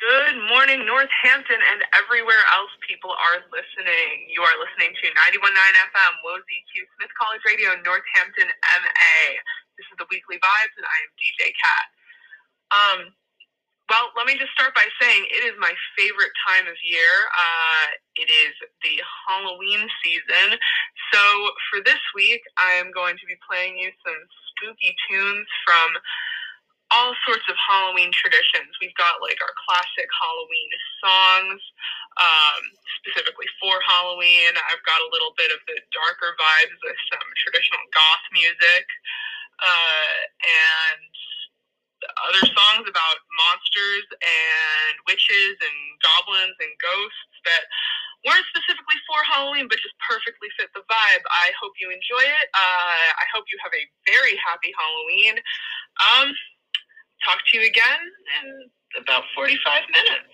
Good morning, Northampton, and everywhere else people are listening. You are listening to 91.9 FM, WOZQ Smith College Radio, Northampton, MA. This is the Weekly Vibes, and I am DJ Cat. Um, well, let me just start by saying it is my favorite time of year. Uh, it is the Halloween season. So for this week, I am going to be playing you some spooky tunes from all sorts of Halloween traditions. We've got like our classic Halloween songs, um, specifically for Halloween. I've got a little bit of the darker vibes with some traditional goth music, uh, and other songs about monsters and witches and goblins and ghosts that weren't specifically for Halloween, but just perfectly fit the vibe. I hope you enjoy it. Uh, I hope you have a very happy Halloween. Um, talk to you again in about 45 minutes.